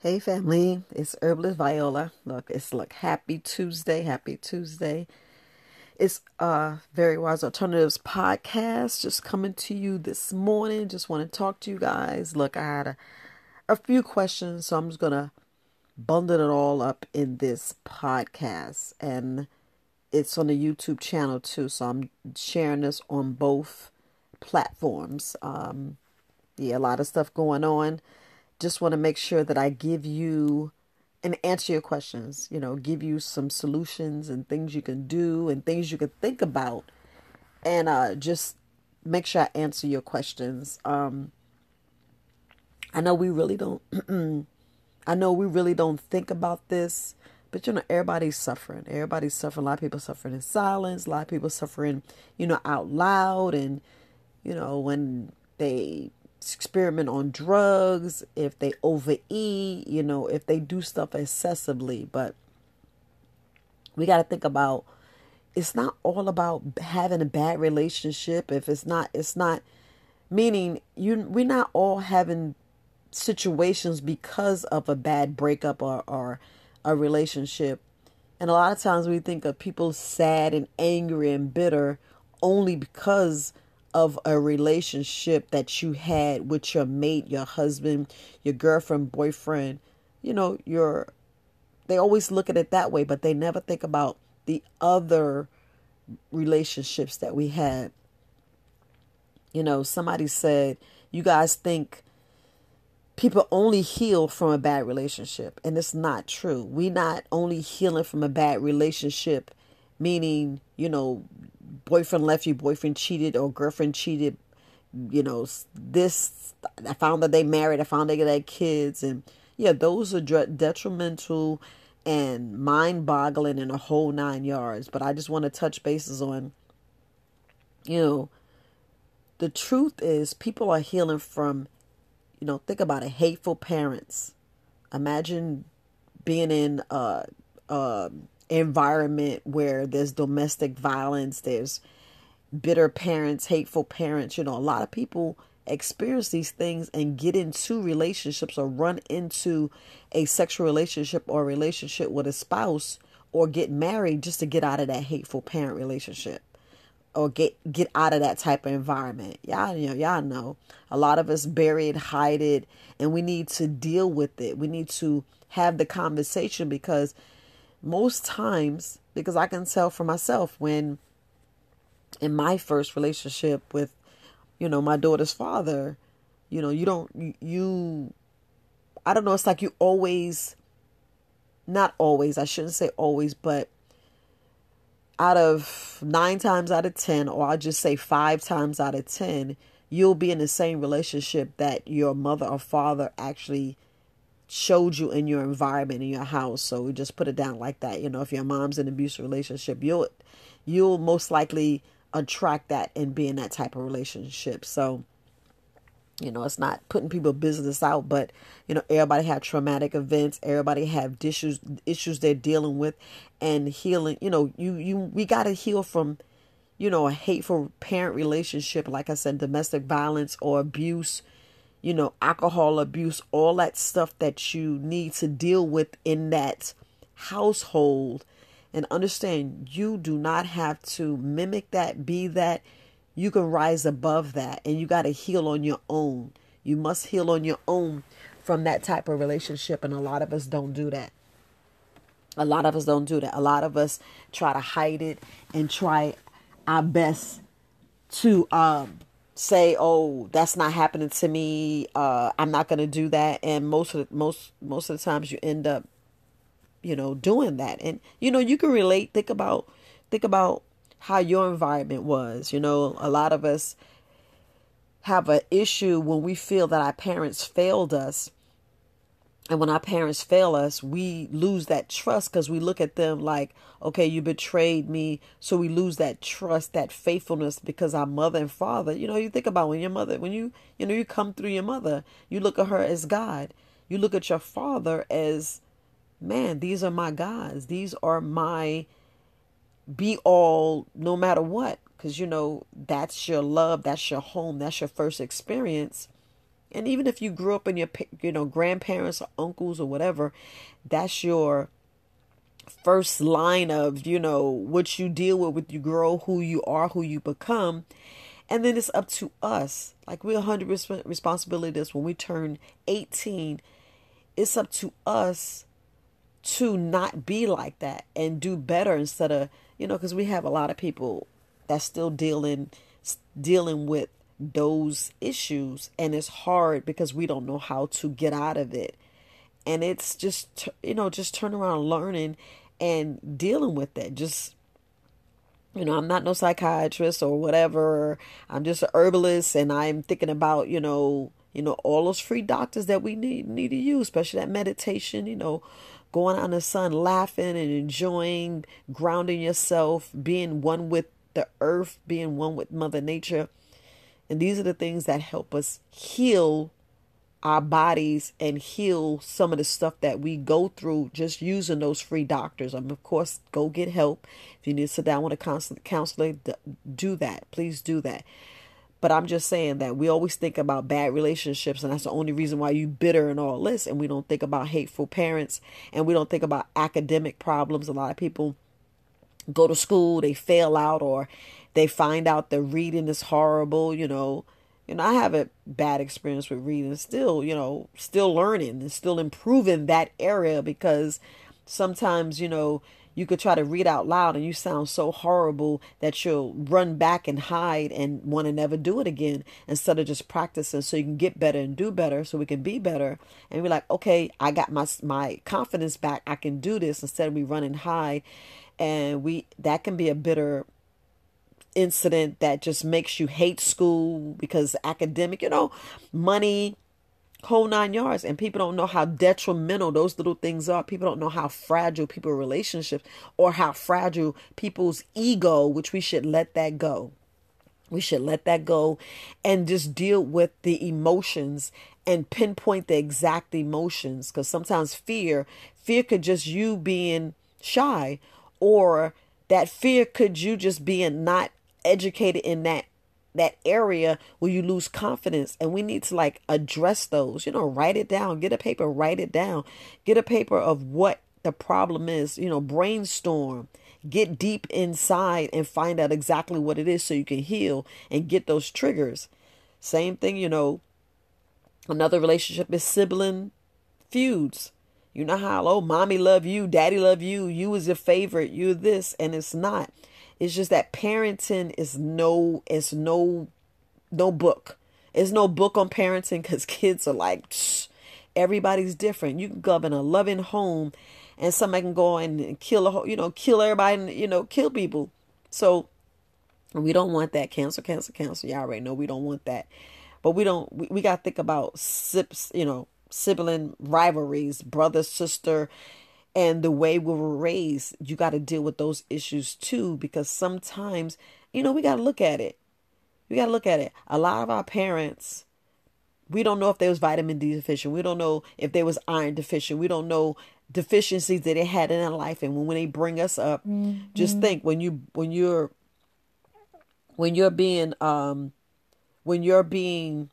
Hey family, it's Herbalist Viola. Look, it's look happy Tuesday, happy Tuesday. It's uh Very Wise Alternatives podcast just coming to you this morning. Just want to talk to you guys. Look, I had a, a few questions, so I'm just gonna bundle it all up in this podcast. And it's on the YouTube channel too, so I'm sharing this on both platforms. Um yeah, a lot of stuff going on just want to make sure that I give you and answer your questions, you know, give you some solutions and things you can do and things you can think about and uh, just make sure I answer your questions. Um, I know we really don't, I know we really don't think about this, but you know, everybody's suffering. Everybody's suffering. A lot of people suffering in silence. A lot of people suffering, you know, out loud. And, you know, when they experiment on drugs, if they overeat, you know, if they do stuff excessively. But we got to think about it's not all about having a bad relationship. If it's not, it's not meaning you. We're not all having situations because of a bad breakup or, or a relationship. And a lot of times we think of people sad and angry and bitter only because of a relationship that you had with your mate, your husband, your girlfriend, boyfriend, you know, your they always look at it that way, but they never think about the other relationships that we had. You know, somebody said, you guys think people only heal from a bad relationship, and it's not true. We not only healing from a bad relationship, meaning, you know, boyfriend left you, boyfriend cheated, or girlfriend cheated. You know, this, I found that they married, I found they had kids. And yeah, those are detrimental and mind boggling in a whole nine yards. But I just want to touch bases on, you know, the truth is people are healing from, you know, think about it, hateful parents. Imagine being in uh, uh, environment where there's domestic violence, there's bitter parents, hateful parents. You know, a lot of people experience these things and get into relationships or run into a sexual relationship or relationship with a spouse or get married just to get out of that hateful parent relationship or get get out of that type of environment. Y'all you know, y'all know. A lot of us bury it, hide it, and we need to deal with it. We need to have the conversation because most times, because I can tell for myself when in my first relationship with, you know, my daughter's father, you know, you don't, you, I don't know, it's like you always, not always, I shouldn't say always, but out of nine times out of 10, or I'll just say five times out of 10, you'll be in the same relationship that your mother or father actually showed you in your environment in your house. So we just put it down like that. You know, if your mom's in an abusive relationship, you'll you'll most likely attract that and be in that type of relationship. So, you know, it's not putting people business out, but you know, everybody have traumatic events, everybody have issues issues they're dealing with and healing, you know, you you we gotta heal from, you know, a hateful parent relationship, like I said, domestic violence or abuse you know, alcohol abuse, all that stuff that you need to deal with in that household. And understand you do not have to mimic that, be that. You can rise above that and you got to heal on your own. You must heal on your own from that type of relationship. And a lot of us don't do that. A lot of us don't do that. A lot of us try to hide it and try our best to um, say, "Oh, that's not happening to me. Uh, I'm not going to do that." And most of the, most most of the times, you end up, you know, doing that. And you know, you can relate. Think about think about how your environment was. You know, a lot of us have an issue when we feel that our parents failed us and when our parents fail us, we lose that trust because we look at them like, okay, you betrayed me. So we lose that trust, that faithfulness because our mother and father, you know, you think about when your mother, when you, you know, you come through your mother, you look at her as God. You look at your father as, man, these are my gods. These are my be all no matter what. Because, you know, that's your love, that's your home, that's your first experience And even if you grew up in your you know grandparents or uncles or whatever, that's your first line of you know what you deal with with you grow who you are who you become. And then it's up to us. Like we're 100% responsibility this. When we turn 18 it's up to us to not be like that and do better instead of you know because we have a lot of people that's still dealing dealing with those issues and it's hard because we don't know how to get out of it. And it's just you know just turn around learning and dealing with that just you know i'm not no psychiatrist or whatever. I'm just a herbalist and i'm thinking about you know you know all those free doctors that we need need to use especially that meditation you know going out in the sun laughing and enjoying grounding yourself being one with the earth being one with mother nature and these are the things that help us heal our bodies and heal some of the stuff that we go through just using those free doctors. Um, of course, go get help. If you need to sit down with a counselor, do that. Please do that. But I'm just saying that we always think about bad relationships, and that's the only reason why you bitter and all this. And we don't think about hateful parents, and we don't think about academic problems. A lot of people go to school, they fail out, or they find out the reading is horrible, you know. You know, I have a bad experience with reading, still, you know, still learning and still improving that area because sometimes, you know, you could try to read out loud and you sound so horrible that you'll run back and hide and want to never do it again instead of just practicing so you can get better and do better so we can be better. And be like okay i got my my confidence back. I can do this. Instead of me running hide and we that can be a bitter incident that just makes you hate school because academic, you know, money, whole nine yards. And people don't know how detrimental those little things are. People don't know how fragile people relationships or how fragile people's ego, which we should let that go. We should let that go and just deal with the emotions and pinpoint the exact emotions. Because sometimes fear, fear could just you being shy, or that fear could you just being not educated in that that area where you lose confidence. And we need to like address those you know write it down get a paper write it down. Get a paper of what the problem is you know brainstorm. Get deep inside and find out exactly what it is so you can heal and get those triggers. Same thing you know another relationship is sibling feuds. You know how oh mommy love you daddy love you you is your favorite you this and it's not it's just that parenting is no, it's no, no book. It's no book on parenting because kids are like, everybody's different. You can go up in a loving home, and somebody can go and kill a whole, you know, kill everybody, and, you know, kill people. So we don't want that. Cancel, cancel, cancel. Y'all already know we don't want that. But we don't. We, we got to think about sips, you know, sibling rivalries, brother, sister, and the way we were raised, you got to deal with those issues too, because sometimes, you know, we got to look at it. We got to look at it. A lot of our parents, we don't know if they was vitamin D deficient. We don't know if they was iron deficient. We don't know deficiencies that they had in their life. And when, when they bring us up, mm-hmm. just think when you when you're when you're being um when you're being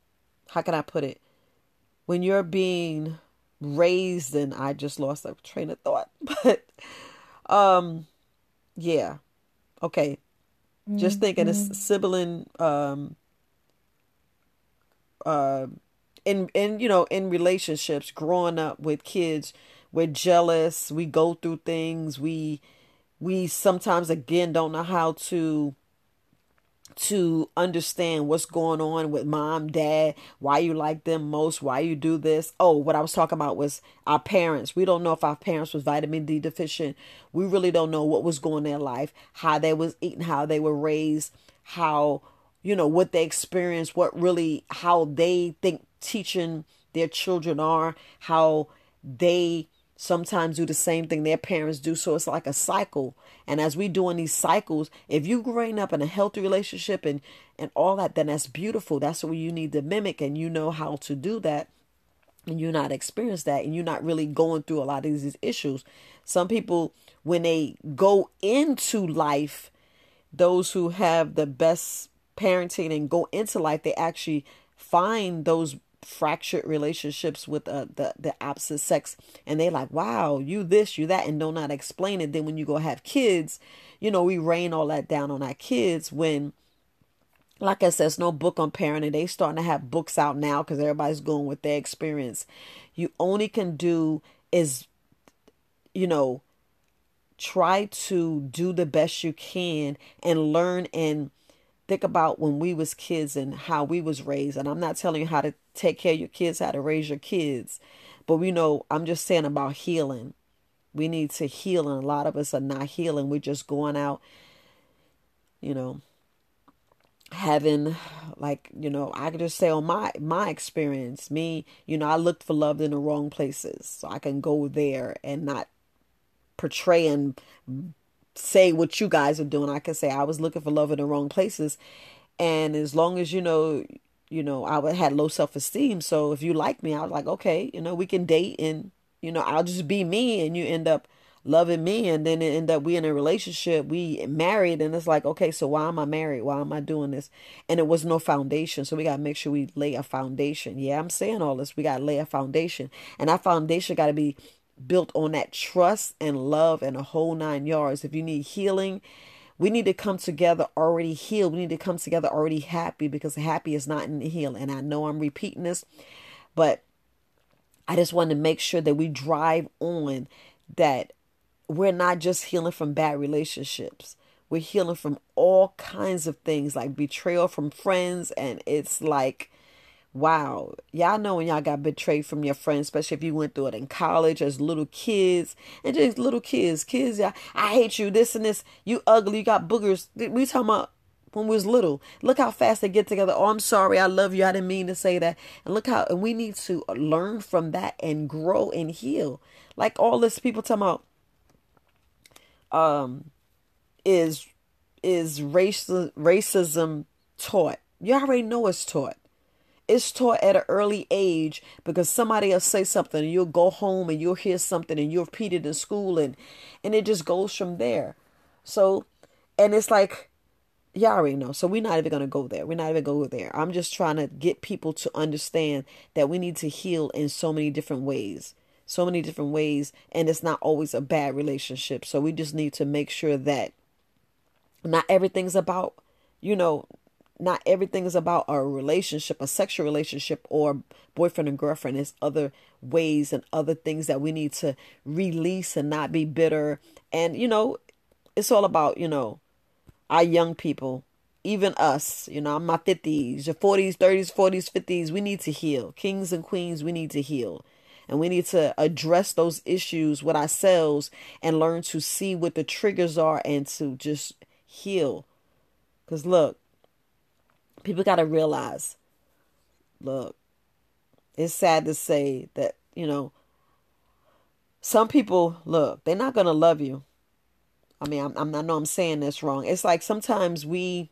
how can I put it? When you're being raised and I just lost a train of thought. But um yeah. Okay. Mm-hmm. Just thinking it's mm-hmm. sibling um uh in in you know in relationships growing up with kids we're jealous we go through things we we sometimes again don't know how to to understand what's going on with mom, dad, why you like them most, why you do this. Oh, what I was talking about was our parents. We don't know if our parents was vitamin D deficient. We really don't know what was going in their life, how they was eating, how they were raised, how you know what they experienced, what really how they think teaching their children are, how they sometimes do the same thing their parents do. So it's like a cycle. And as we doing these cycles, if you growing up in a healthy relationship and and all that, then that's beautiful. That's what you need to mimic, and you know how to do that. And you're not experienced that, and you're not really going through a lot of these issues. Some people, when they go into life, those who have the best parenting and go into life, they actually find those fractured relationships with uh, the the opposite sex and they like wow you this you that and do not not explain it then when you go have kids you know we rain all that down on our kids when like I said, there's no book on parenting. They starting to have books out now because everybody's going with their experience. You only can do is, you know, try to do the best you can and learn and think about when we was kids and how we was raised. And i'm not telling you how to take care of your kids how to raise your kids. But we know i'm just saying about healing. We need to heal and a lot of us are not healing. We're just going out you know having like you know i could just say on my my experience me you know i looked for love in the wrong places. So i can go there and not portray and say what you guys are doing. I can say I was looking for love in the wrong places. And as long as you know, you know, I had low self esteem. So if you like me, I was like, okay, you know, we can date and, you know, I'll just be me and you end up loving me and then end up we in a relationship, we married and it's like, okay, so why am I married? Why am I doing this? And it was no foundation. So we gotta make sure we lay a foundation. Yeah, I'm saying all this. We gotta lay a foundation. And that foundation gotta be built on that trust and love and a whole nine yards. If you need healing, we need to come together already healed. We need to come together already happy because happy is not in the heal. And I know I'm repeating this, but I just want to make sure that we drive on that we're not just healing from bad relationships. We're healing from all kinds of things like betrayal from friends. And it's like, Wow. Y'all know when y'all got betrayed from your friends, especially if you went through it in college as little kids. And just little kids. Kids, y'all, I hate you, this and this. You ugly, you got boogers. We talking about when we was little. Look how fast they get together. Oh, I'm sorry, I love you. I didn't mean to say that. And look how and we need to learn from that and grow and heal. Like all this people talking about um is is race racism taught. You already know it's taught it's taught at an early age because somebody will say something and you'll go home and you'll hear something and you'll repeat it in school and and it just goes from there. So and it's like y'all already know. So we're not even gonna go there. We're not even go there. I'm just trying to get people to understand that we need to heal in so many different ways. So many different ways, and it's not always a bad relationship. So we just need to make sure that not everything's about, you know, not everything is about a relationship, a sexual relationship, or boyfriend and girlfriend. It's other ways and other things that we need to release and not be bitter. And, you know, it's all about, you know, our young people, even us, you know, I'm my 50s, your 40s, 30s, 40s, 50s. We need to heal. Kings and queens, we need to heal. And we need to address those issues with ourselves and learn to see what the triggers are and to just heal. Because look, people got to realize look, it's sad to say that, you know, some people, look, they're not going to love you. I mean, I'm, I'm, I know I'm saying this wrong. It's like sometimes we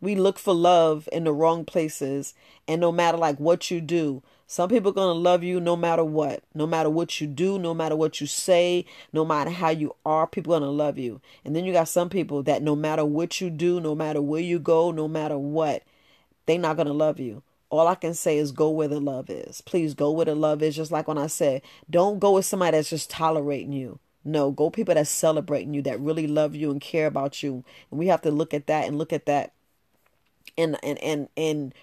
we look for love in the wrong places and no matter like what you do some people are going to love you no matter what no matter what you do no matter what you say no matter how you are people are going to love you and then you got some people that no matter what you do no matter where you go no matter what they're not going to love you all I can say is go where the love is. Please go where the love is. Just like when I said, don't go with somebody that's just tolerating you. No, go people that's celebrating you, that really love you and care about you. And we have to look at that and look at that and and and and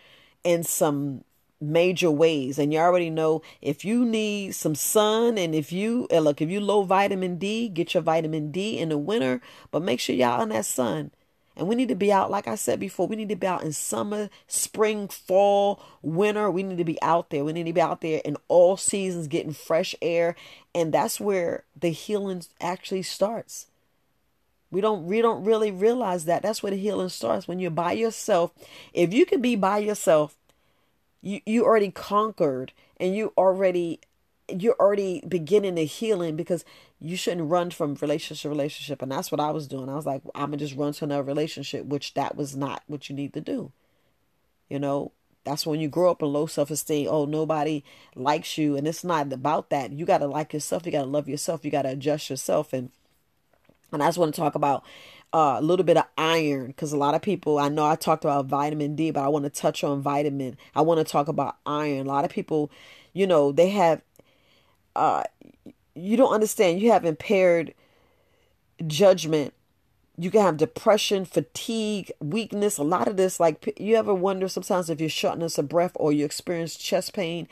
in some major ways. And you already know if you need some sun and if you eh, look if you low vitamin D get your vitamin D in the winter but make sure y'all in that sun. And we need to be out like I said before we need to be out in summer spring fall winter. We need to be out there. We need to be out there in all seasons getting fresh air. And that's where the healing actually starts. We don't we don't really realize that. That's where the healing starts when you're by yourself. If you can be by yourself, you you already conquered and you already you're already beginning the healing because you shouldn't run from relationship to relationship and that's what I was doing. I was like I'm to just run to another relationship which that was not what you need to do. You know, that's when you grow up in low self esteem. Oh, nobody likes you. And it's not about that. You got to like yourself. You got to love yourself. You got to adjust yourself. And And I just want to talk about uh, a little bit of iron because a lot of people, I know I talked about vitamin D, but I want to touch on vitamin. I want to talk about iron. A lot of people, you know, they have, uh, you don't understand, you have impaired judgment. You can have depression, fatigue, weakness. A lot of this, like, you ever wonder sometimes if you're shortness of breath or you experience chest pain?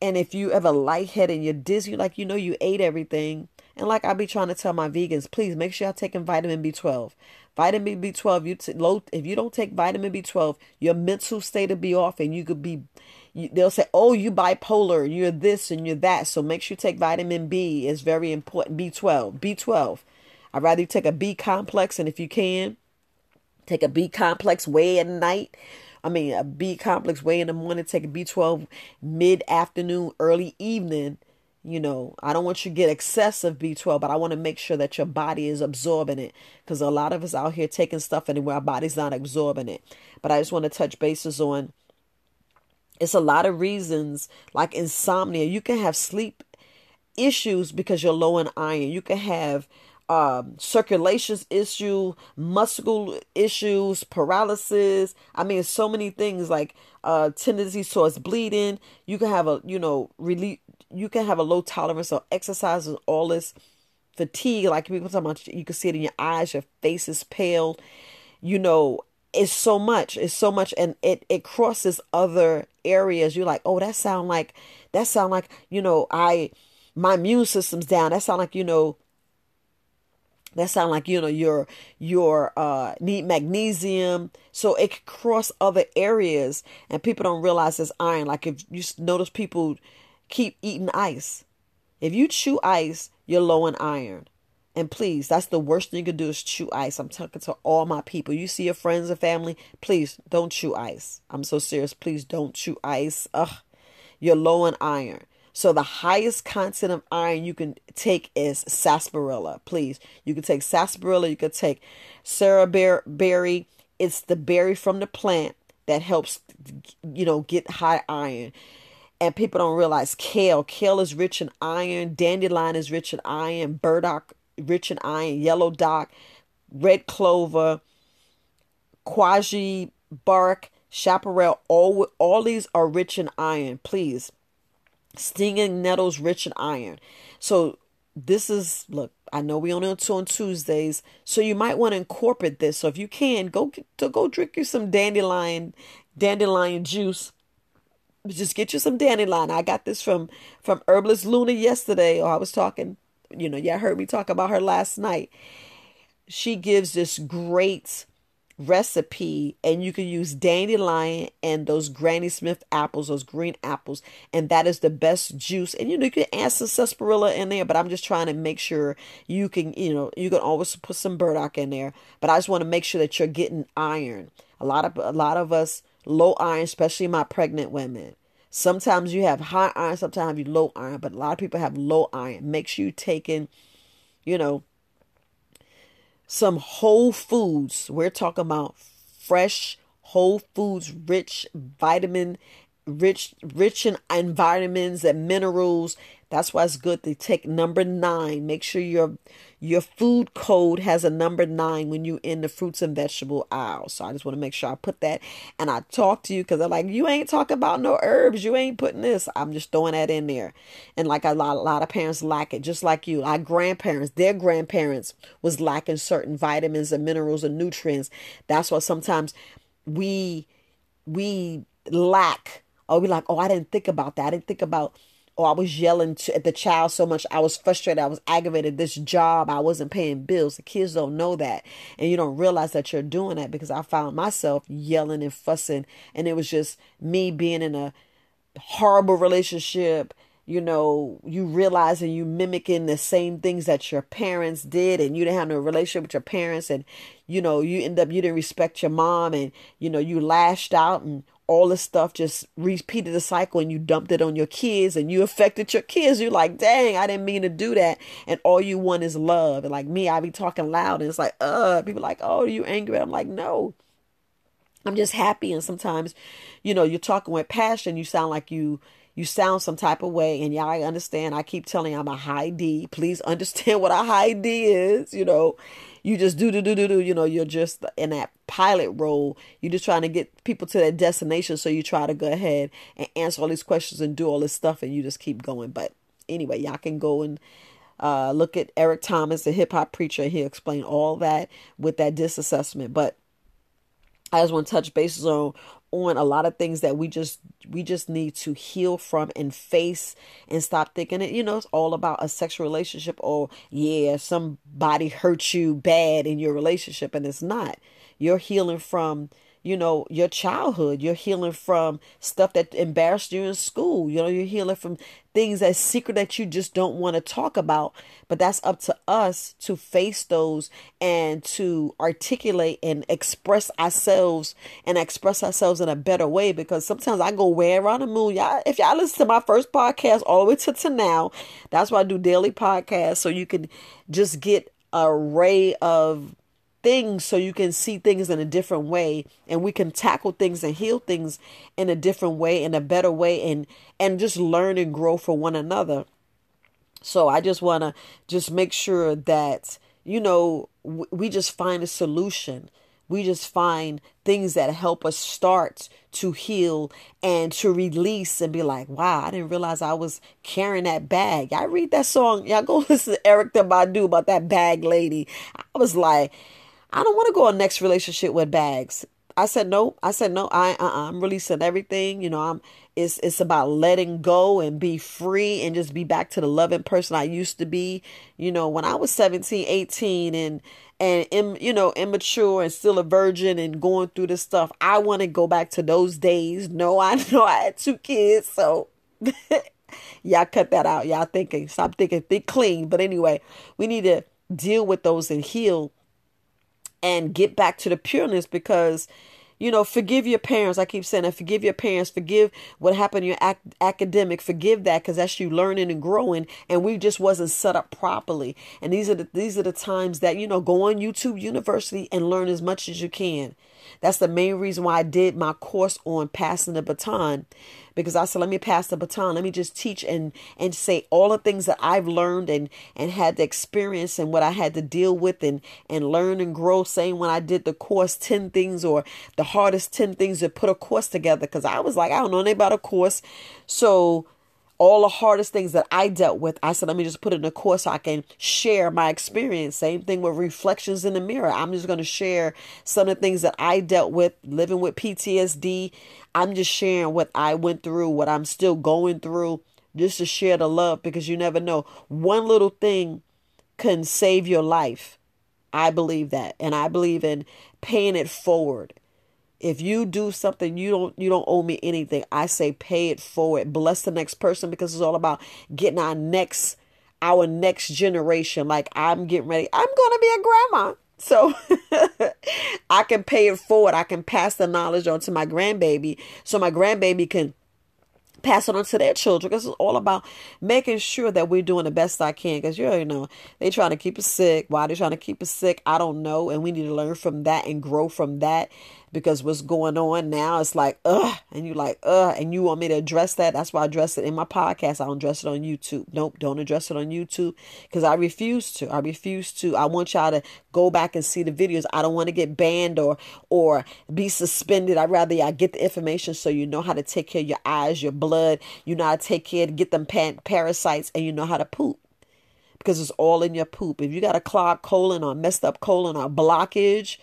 And if you ever lightheaded and you're dizzy, like you know you ate everything, and like I be trying to tell my vegans, please make sure y'all taking vitamin B12. Vitamin B12, you t- low, if you don't take vitamin B12, your mental state will be off, and you could be. You, they'll say, "Oh, you bipolar, you're this and you're that." So make sure you take vitamin B. It's very important. B12, B12. I'd rather you take a B complex, and if you can, take a B complex way at night. I mean, a B complex way in the morning, take a B12 mid afternoon, early evening, you know, I don't want you to get excessive B12, but I want to make sure that your body is absorbing it because a lot of us out here taking stuff and our body's not absorbing it. But I just want to touch bases on it's a lot of reasons like insomnia. You can have sleep issues because you're low in iron. You can have um, circulation issue, muscle issues, paralysis. I mean, so many things like uh, tendency towards bleeding. You can have a, you know, relief. You can have a low tolerance of exercise and all this fatigue. Like people talking about, you can see it in your eyes. Your face is pale. You know, it's so much. It's so much, and it it crosses other areas. You're like, oh, that sound like that sound like you know, I my immune system's down. That sound like you know that sound like you know your your uh need magnesium. So it can cross other areas and people don't realize it's iron. Like if you notice people keep eating ice. If you chew ice you're low in iron. And please that's the worst thing you can do is chew ice. I'm talking to all my people. You see your friends and family please don't chew ice. I'm so serious. Please don't chew ice. Ugh. You're low in iron so the highest content of iron you can take is sarsaparilla. Please, you can take sarsaparilla. You can take berry. It's the berry from the plant that helps, you know, get high iron. And people don't realize kale. Kale is rich in iron. Dandelion is rich in iron. Burdock rich in iron. Yellow dock, red clover, quassia bark, chaparral. All all these are rich in iron. Please Stinging nettles rich in iron. So this is look, I know we only on Tuesdays, so you might want to incorporate this. So if you can, go to go drink you some dandelion dandelion juice. Just get you some dandelion. I got this from from Herbalist Luna yesterday. Or I was talking, you know, yeah, heard me talk about her last night. She gives this great recipe and you can use dandelion and those granny smith apples those green apples and that is the best juice. And you know you can add some sarsaparilla in there but i'm just trying to make sure you can you know you can always put some burdock in there. But i just want to make sure that you're getting iron. A lot of a lot of us low iron especially my pregnant women. Sometimes you have high iron sometimes you low iron but a lot of people have low iron. Make sure you taking you know some whole foods. We're talking about fresh, whole foods, rich vitamin, rich, rich in, in vitamins and minerals. That's why it's good to take number nine. Make sure your your food code has a number nine when you in the fruits and vegetable aisle. So I just want to make sure I put that. And I talk to you because I'm like, you ain't talking about no herbs. You ain't putting this. I'm just throwing that in there. And like a lot, a lot of parents lack it, just like you. Our grandparents, their grandparents was lacking certain vitamins and minerals and nutrients. That's why sometimes we we lack. Or we like, oh, I didn't think about that. I didn't think about or I was yelling at the child so much I was frustrated, I was aggravated. This job, I wasn't paying bills. The kids don't know that, and you don't realize that you're doing that because I found myself yelling and fussing, and it was just me being in a horrible relationship. You know, you realizing you mimicking the same things that your parents did, and you didn't have no relationship with your parents, and you know, you end up you didn't respect your mom, and you know, you lashed out and all this stuff just repeated the cycle and you dumped it on your kids and you affected your kids. You're like, dang, I didn't mean to do that. And all you want is love. And like me, I be talking loud and it's like, uh, people like, oh, are you angry? I'm like, no. I'm just happy. And sometimes, you know, you're talking with passion. You sound like you you sound some type of way and y'all understand i keep telling you i'm a high d please understand what a high d is you know you just do do do do do you know you're just in that pilot role. You're just trying to get people to that destination so you try to go ahead and answer all these questions and do all this stuff and you just keep going. But anyway y'all can go and uh, look at eric thomas the hip-hop preacher. He'll explain all that with that DISC assessment but I just want to touch bases on on a lot of things that we just we just need to heal from and face and stop thinking it. You know it's all about a sexual relationship or yeah somebody hurt you bad in your relationship and it's not. You're healing from you know, your childhood. You're healing from stuff that embarrassed you in school. You know, you're healing from things that secret that you just don't want to talk about. But that's up to us to face those and to articulate and express ourselves and express ourselves in a better way. Because sometimes I go way around the moon. Y'all, if y'all listen to my first podcast all the way to, to now, that's why I do daily podcasts. So you can just get a ray of things so you can see things in a different way and we can tackle things and heal things in a different way in a better way and and just learn and grow for one another so i just want to just make sure that you know we just find a solution we just find things that help us start to heal and to release and be like, wow, I didn't realize I was carrying that bag. I read that song. Y'all go listen to Erykah Badu about that bag lady. I was like, I don't want to go a next relationship with bags. I said no. I said no. I uh-uh, I'm releasing everything. You know, I'm it's it's about letting go and be free and just be back to the loving person I used to be. You know, when I was 17, 18 and and Im, you know, immature and still a virgin and going through this stuff, I want to go back to those days. No, I know I had two kids, so y'all cut that out. Y'all thinking, stop thinking, think clean. But anyway, we need to deal with those and heal and get back to the pureness because you know forgive your parents. I keep saying that forgive your parents forgive what happened in your ac- academic forgive that because that's you learning and growing and we just wasn't set up properly. And these are the these are the times that you know go on youtube university and learn as much as you can that's the main reason why i did my course on passing the baton because I said, let me pass the baton. Let me just teach and and say all the things that I've learned and and had the experience and what I had to deal with and and learn and grow. Saying when I did the course, ten things or the hardest ten things to put a course together because I was like, I don't know anything about a course, so all the hardest things that I dealt with, I said, let me just put it in a course so I can share my experience. Same thing with reflections in the mirror. I'm just going to share some of the things that I dealt with living with PTSD. I'm just sharing what I went through, what I'm still going through, just to share the love because you never know. One little thing can save your life. I believe that. And I believe in paying it forward if you do something you don't you don't owe me anything. I say pay it forward. Bless the next person because it's all about getting our next our next generation. Like i'm getting ready. I'm gonna be a grandma. So i can pay it forward. I can pass the knowledge on to my grandbaby so my grandbaby can pass it on to their children because it's all about making sure that we're doing the best I can. Because you know they trying to keep us sick. Why they trying to keep us sick? I don't know. And we need to learn from that and grow from that because what's going on now it's like ugh and you're like ugh and you want me to address that? That's why i address it in my podcast. I don't address it on youtube. Nope don't address it on youtube because i refuse to. I refuse to. I want y'all to go back and see the videos. I don't want to get banned or or be suspended. I'd rather y'all get the information so you know how to take care of your eyes your blood. You know how to take care to get them pan- parasites and you know how to poop because it's all in your poop. If you got a clogged colon or messed up colon or blockage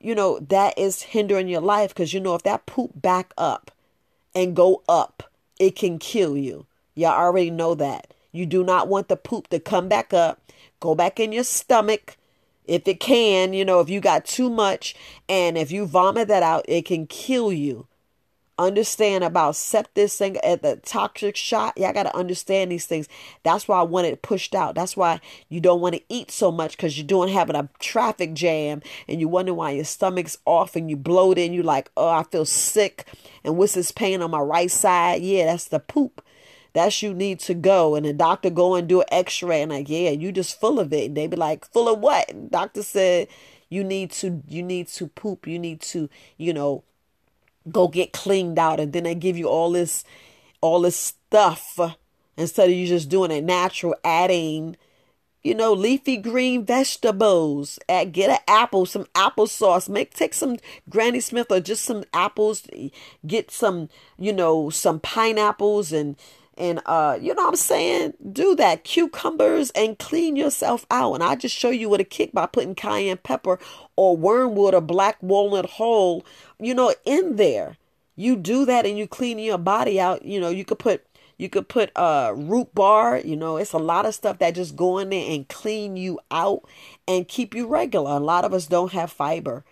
you know, that is hindering your life because you know if that poop back up and go up, it can kill you. Y'all already know that. You do not want the poop to come back up, go back in your stomach. If it can, you know, if you got too much and if you vomit that out, it can kill you understand about septic thing at the toxic shot. Y'all got to understand these things. That's why I want it pushed out. That's why you don't want to eat so much because you're doing having a traffic jam and you wonder why your stomach's off and you bloated and you're like, oh, I feel sick. And what's this pain on my right side? Yeah, that's the poop. That's you need to go. And the doctor go and do an x-ray and like, yeah, you just full of it. And they be like, full of what? And doctor said you need to you need to poop. You need to, you know, go get cleaned out and then they give you all this all this stuff instead of you just doing it natural, adding, you know, leafy green vegetables. Add, get an apple, some applesauce. Make take some Granny Smith or just some apples. Get some, you know, some pineapples and and uh you know what i'm saying? Do that. Cucumbers and clean yourself out. And i just show you what a kick by putting cayenne pepper or wormwood or black walnut hull you know in there. You do that and you clean your body out. You know you could put you could put uh rhubarb. You know it's a lot of stuff that just go in there and clean you out and keep you regular. A lot of us don't have fiber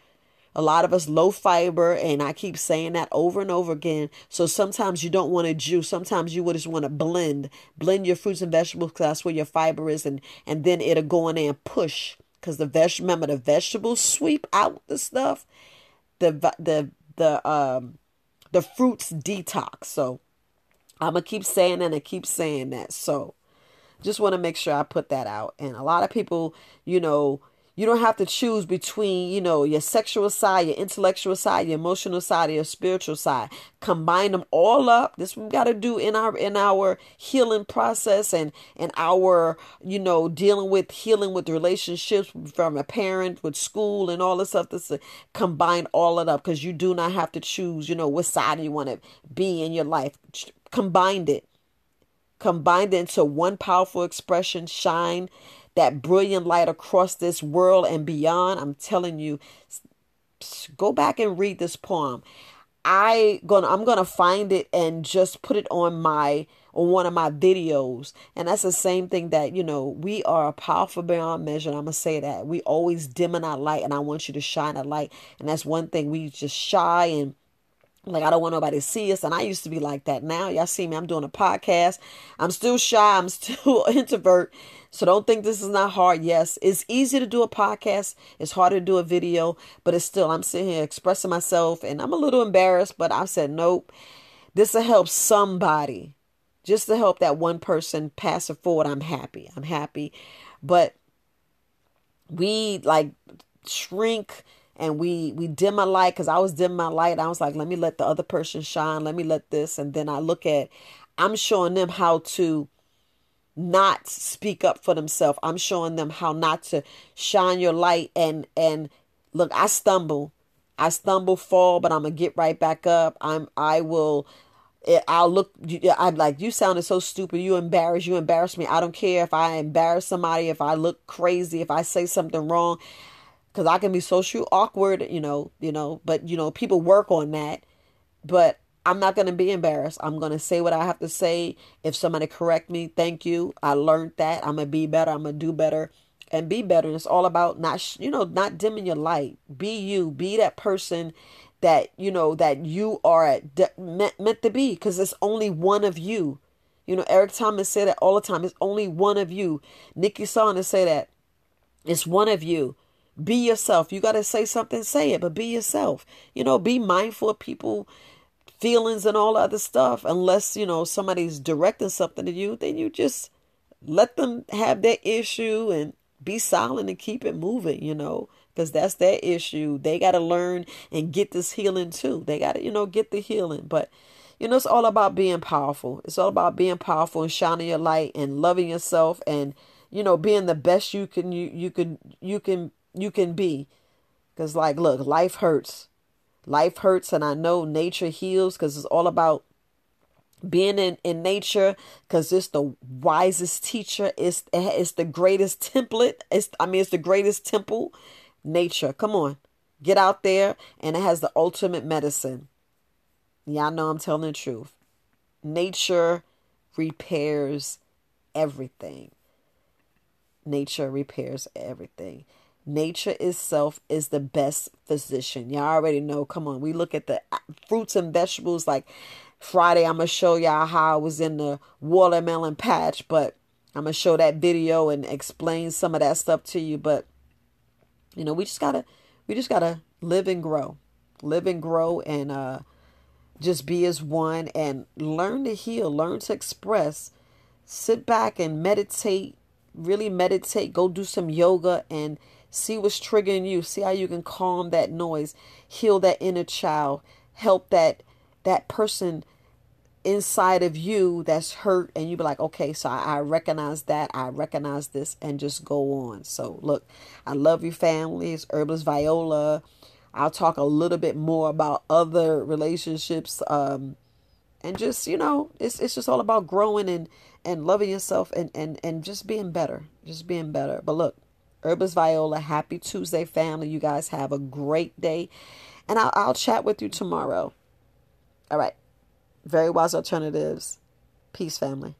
a lot of us low fiber, and I keep saying that over and over again. So sometimes you don't want to juice. Sometimes you would just want to blend, blend your fruits and vegetables because that's where your fiber is, and and then it'll go in there and push. Because the veg, remember the vegetables sweep out the stuff, the the the um the fruits detox. So I'm gonna keep saying that I keep saying that. So just want to make sure I put that out. And a lot of people, you know, you don't have to choose between, you know, your sexual side, your intellectual side, your emotional side, your spiritual side. Combine them all up. This we got to do in our in our healing process and and our, you know, dealing with healing with relationships from a parent, with school, and all this stuff. This uh, combine all it up because you do not have to choose, you know, what side you want to be in your life. Combined it, combined it into one powerful expression. Shine that brilliant light across this world and beyond. I'm telling you, go back and read this poem. I gonna I'm gonna find it and just put it on my on one of my videos. And that's the same thing that, you know, we are a powerful beyond measure. I'm gonna say that. We always dimming our light and I want you to shine a light. And that's one thing we just shy and like I don't want nobody to see us, and I used to be like that. Now y'all see me, I'm doing a podcast. I'm still shy. I'm still introvert. So don't think this is not hard. Yes, it's easy to do a podcast. It's harder to do a video, but it's still I'm sitting here expressing myself, and I'm a little embarrassed. But I said nope. This will help somebody, just to help that one person pass it forward. I'm happy. I'm happy, but we like shrink and we we dim my light because I was dim my light. I was like, let me let the other person shine. Let me let this, and then I look at, I'm showing them how to not speak up for themselves. I'm showing them how not to shine your light and and look. I stumble, I stumble, fall, but I'm gonna get right back up. I'm I will. Eh, I'll look. I'm like you sounded so stupid. You embarrass. You embarrass me. I don't care if I embarrass somebody. If I look crazy. If I say something wrong because I can be social awkward, you know, you know, but you know, people work on that. But I'm not going to be embarrassed. I'm going to say what I have to say. If somebody correct me, thank you. I learned that. I'm going to be better. I'm going to do better and be better. And it's all about not, you know, not dimming your light. Be you. Be that person that, you know, that you are meant, meant to be because it's only one of you. You know, Eric Thomas said that all the time. It's only one of you. Nikki Saunders say that. It's one of you. Be yourself. You got to say something, say it, but be yourself. You know, be mindful of people feelings and all other stuff. Unless you know somebody's directing something to you then you just let them have their issue and be silent and keep it moving you know because that's their issue. They got to learn and get this healing too. They got to you know get the healing. But you know it's all about being powerful. It's all about being powerful and shining your light and loving yourself and you know being the best you can you you can you can you can be. Because, like, look, life hurts. Life hurts, and I know nature heals because it's all about being in, in nature because it's the wisest teacher. It's it's the greatest template. It's i mean it's the greatest temple nature. Come on. Get out there and it has the ultimate medicine. Y'all know i'm telling the truth. Nature repairs everything. Nature repairs everything Nature itself is the best physician. Y'all already know. Come on, we look at the uh, fruits and vegetables. Like Friday, I'm gonna show y'all how I was in the watermelon patch, but I'm gonna show that video and explain some of that stuff to you. But you know, we just gotta, we just gotta live and grow, live and grow, and uh, just be as one and learn to heal, learn to express. Sit back and meditate. Really meditate. Go do some yoga and See what's triggering you. See how you can calm that noise, heal that inner child, help that that person inside of you that's hurt and you be like okay so I, I, recognize that. I recognize this and just go on. So look i love you families herbalist viola. I'll talk a little bit more about other relationships um, and just you know it's, it's just all about growing and and loving yourself and and and just being better. Just being better. But look herbalist viola. Happy tuesday family. You guys have a great day. And I'll, I'll chat with you tomorrow. All right. Very Wise Alternatives. Peace, family.